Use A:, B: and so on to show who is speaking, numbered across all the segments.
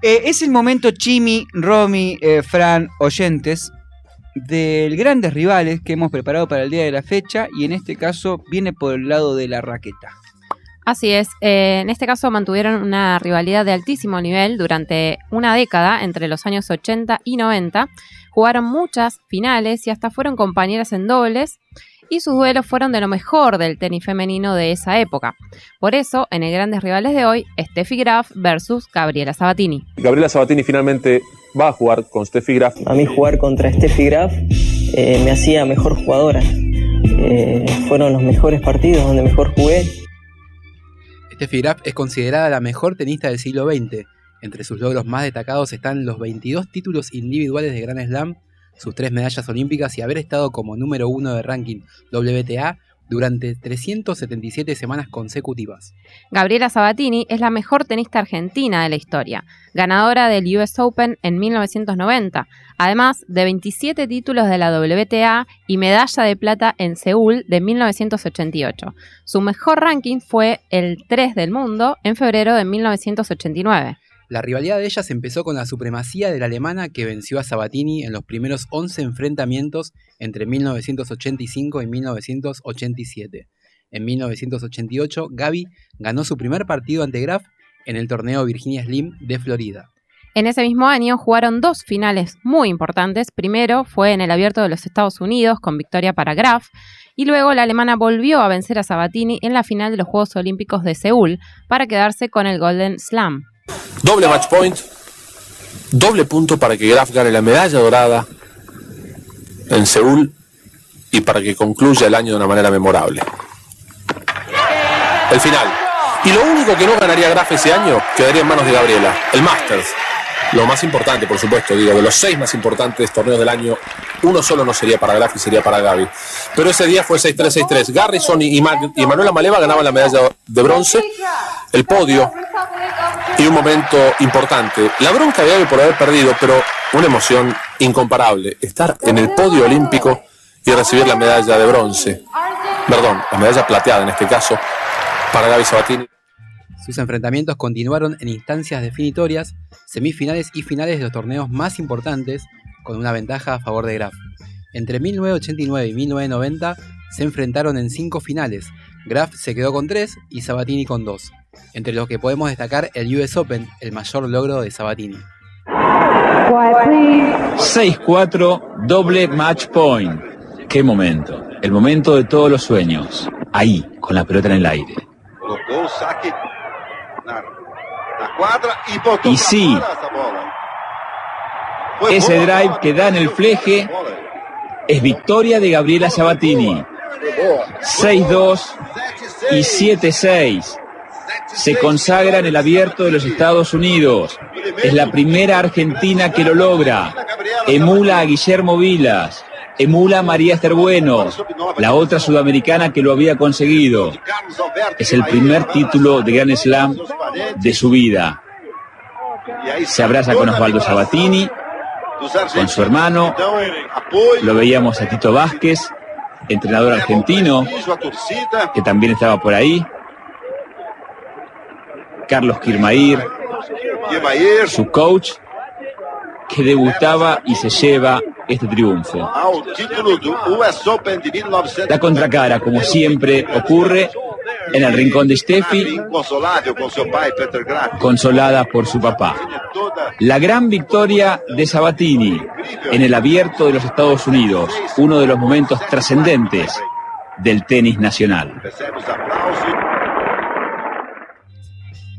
A: Eh, es el momento Chimi, Romy, eh, Fran, oyentes, del grandes rivales que hemos preparado para el día de la fecha y en este caso viene por el lado de la raqueta.
B: Así es, eh, en este caso mantuvieron una rivalidad de altísimo nivel durante una década entre los años 80 y 90. Jugaron muchas finales y hasta fueron compañeras en dobles y sus duelos fueron de lo mejor del tenis femenino de esa época. Por eso, en el Grandes Rivales de hoy, Steffi Graf versus Gabriela Sabatini.
C: Gabriela Sabatini finalmente va a jugar con Steffi Graf.
D: A mí jugar contra Steffi Graf eh, me hacía mejor jugadora. Eh, fueron los mejores partidos donde mejor jugué.
E: Steffi Graf es considerada la mejor tenista del siglo XX. Entre sus logros más destacados están los 22 títulos individuales de Grand Slam, sus tres medallas olímpicas y haber estado como número uno de ranking WTA durante 377 semanas consecutivas.
B: Gabriela Sabatini es la mejor tenista argentina de la historia, ganadora del US Open en 1990, además de 27 títulos de la WTA y medalla de plata en Seúl de 1988. Su mejor ranking fue el 3 del mundo en febrero de 1989.
E: La rivalidad de ellas empezó con la supremacía de la alemana que venció a Sabatini en los primeros 11 enfrentamientos entre 1985 y 1987. En 1988, Gaby ganó su primer partido ante Graf en el torneo Virginia Slim de Florida.
B: En ese mismo año jugaron dos finales muy importantes. Primero fue en el Abierto de los Estados Unidos con victoria para Graf y luego la alemana volvió a vencer a Sabatini en la final de los Juegos Olímpicos de Seúl para quedarse con el Golden Slam.
C: Doble match point, doble punto para que Graf gane la medalla dorada en Seúl y para que concluya el año de una manera memorable. El final. Y lo único que no ganaría Graf ese año quedaría en manos de Gabriela, el Masters. Lo más importante, por supuesto, digo, de los seis más importantes torneos del año, uno solo no sería para Graf y sería para Gaby. Pero ese día fue 6-3, 6-3. Garrison y, y Manuela Maleva ganaban la medalla de bronce, el podio y un momento importante. La bronca de Gaby por haber perdido, pero una emoción incomparable. Estar en el podio olímpico y recibir la medalla de bronce. Perdón, la medalla plateada en este caso, para Gaby Sabatini.
E: Sus enfrentamientos continuaron en instancias definitorias, semifinales y finales de los torneos más importantes, con una ventaja a favor de Graf. Entre 1989 y 1990 se enfrentaron en cinco finales. Graf se quedó con tres y Sabatini con dos, entre los que podemos destacar el US Open, el mayor logro de Sabatini.
F: 6-4, doble match point. Qué momento. El momento de todos los sueños. Ahí, con la pelota en el aire. Y sí, ese drive que da en el fleje es victoria de Gabriela Sabatini. 6-2 y 7-6. Se consagra en el abierto de los Estados Unidos. Es la primera argentina que lo logra. Emula a Guillermo Vilas. Emula a María Esther Bueno, la otra sudamericana que lo había conseguido. Es el primer título de Grand Slam de su vida. Se abraza con Osvaldo Sabatini, con su hermano. Lo veíamos a Tito Vázquez, entrenador argentino, que también estaba por ahí. Carlos Kirmair, su coach, que debutaba y se lleva este triunfo. La contracara, como siempre ocurre, en el rincón de Steffi, consolada por su papá. La gran victoria de Sabatini en el abierto de los Estados Unidos, uno de los momentos trascendentes del tenis nacional.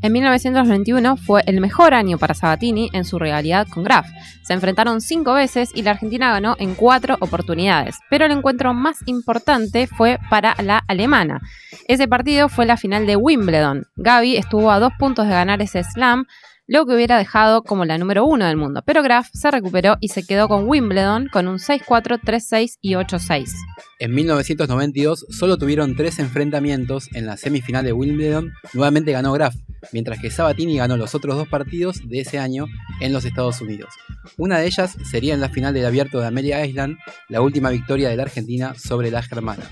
B: En 1921 fue el mejor año para Sabatini en su rivalidad con Graf. Se enfrentaron cinco veces y la Argentina ganó en cuatro oportunidades, pero el encuentro más importante fue para la alemana. Ese partido fue la final de Wimbledon. Gaby estuvo a dos puntos de ganar ese slam, lo que hubiera dejado como la número uno del mundo, pero Graf se recuperó y se quedó con Wimbledon con un 6-4, 3-6 y 8-6.
E: En 1992 solo tuvieron tres enfrentamientos en la semifinal de Wimbledon, nuevamente ganó Graf, mientras que Sabatini ganó los otros dos partidos de ese año en los Estados Unidos. Una de ellas sería en la final del abierto de Amelia Island, la última victoria de la Argentina sobre la germana.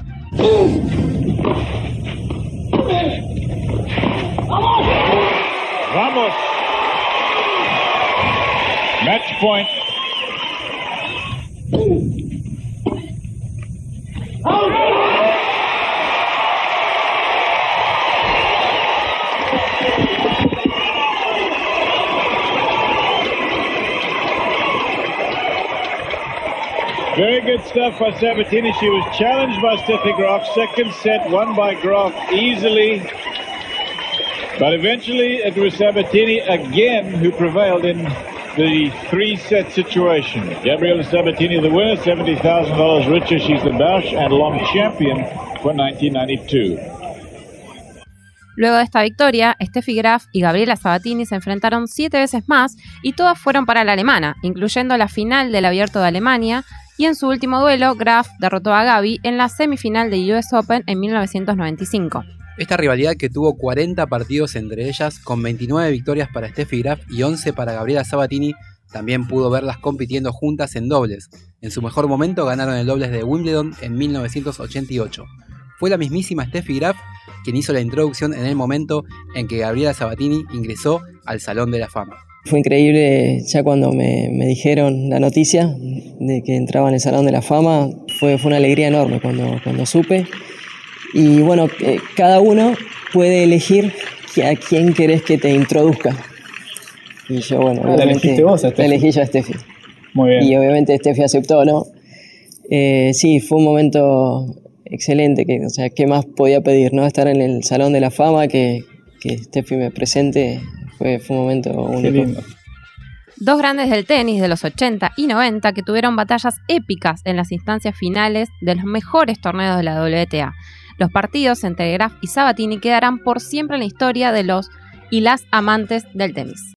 G: Point. Very good stuff by Sabatini. She was challenged by Steffi Graf. Second set won by Graf easily. But eventually it was Sabatini again who prevailed in the three set situation. Gabriela Sabatini, the winner, $70,000 richer. She's the Bausch and Long champion for 1992.
B: Luego de esta victoria, Steffi Graf y Gabriela Sabatini se enfrentaron siete veces más y todas fueron para la alemana, incluyendo la final del Abierto de Alemania, y en su último duelo, Graf derrotó a Gaby en la semifinal de US Open en 1995.
E: Esta rivalidad que tuvo 40 partidos entre ellas, con 29 victorias para Steffi Graf y 11 para Gabriela Sabatini, también pudo verlas compitiendo juntas en dobles. En su mejor momento ganaron el dobles de Wimbledon en 1988. Fue la mismísima Steffi Graf quien hizo la introducción en el momento en que Gabriela Sabatini ingresó al Salón de la Fama.
D: Fue increíble ya cuando me, me dijeron la noticia de que entraba en el Salón de la Fama, fue, fue una alegría enorme cuando, cuando supe. Y bueno, eh, cada uno puede elegir a quién querés que te introduzca. Y yo, bueno,
H: Ah, ¿la elegiste vos a Steffi?
D: la elegí yo a Steffi.
H: Muy bien.
D: Y obviamente Steffi aceptó, ¿no? Eh, sí, fue un momento excelente, que, o sea, ¿qué más podía pedir, no? Estar en el Salón de la Fama, que, que Steffi me presente, fue, fue un momento
H: Qué
D: único.
H: lindo.
B: Dos grandes del tenis de los 80 y 90 que tuvieron batallas épicas en las instancias finales de los mejores torneos de la WTA. Los partidos entre Graf y Sabatini quedarán por siempre en la historia de los y las amantes del tenis.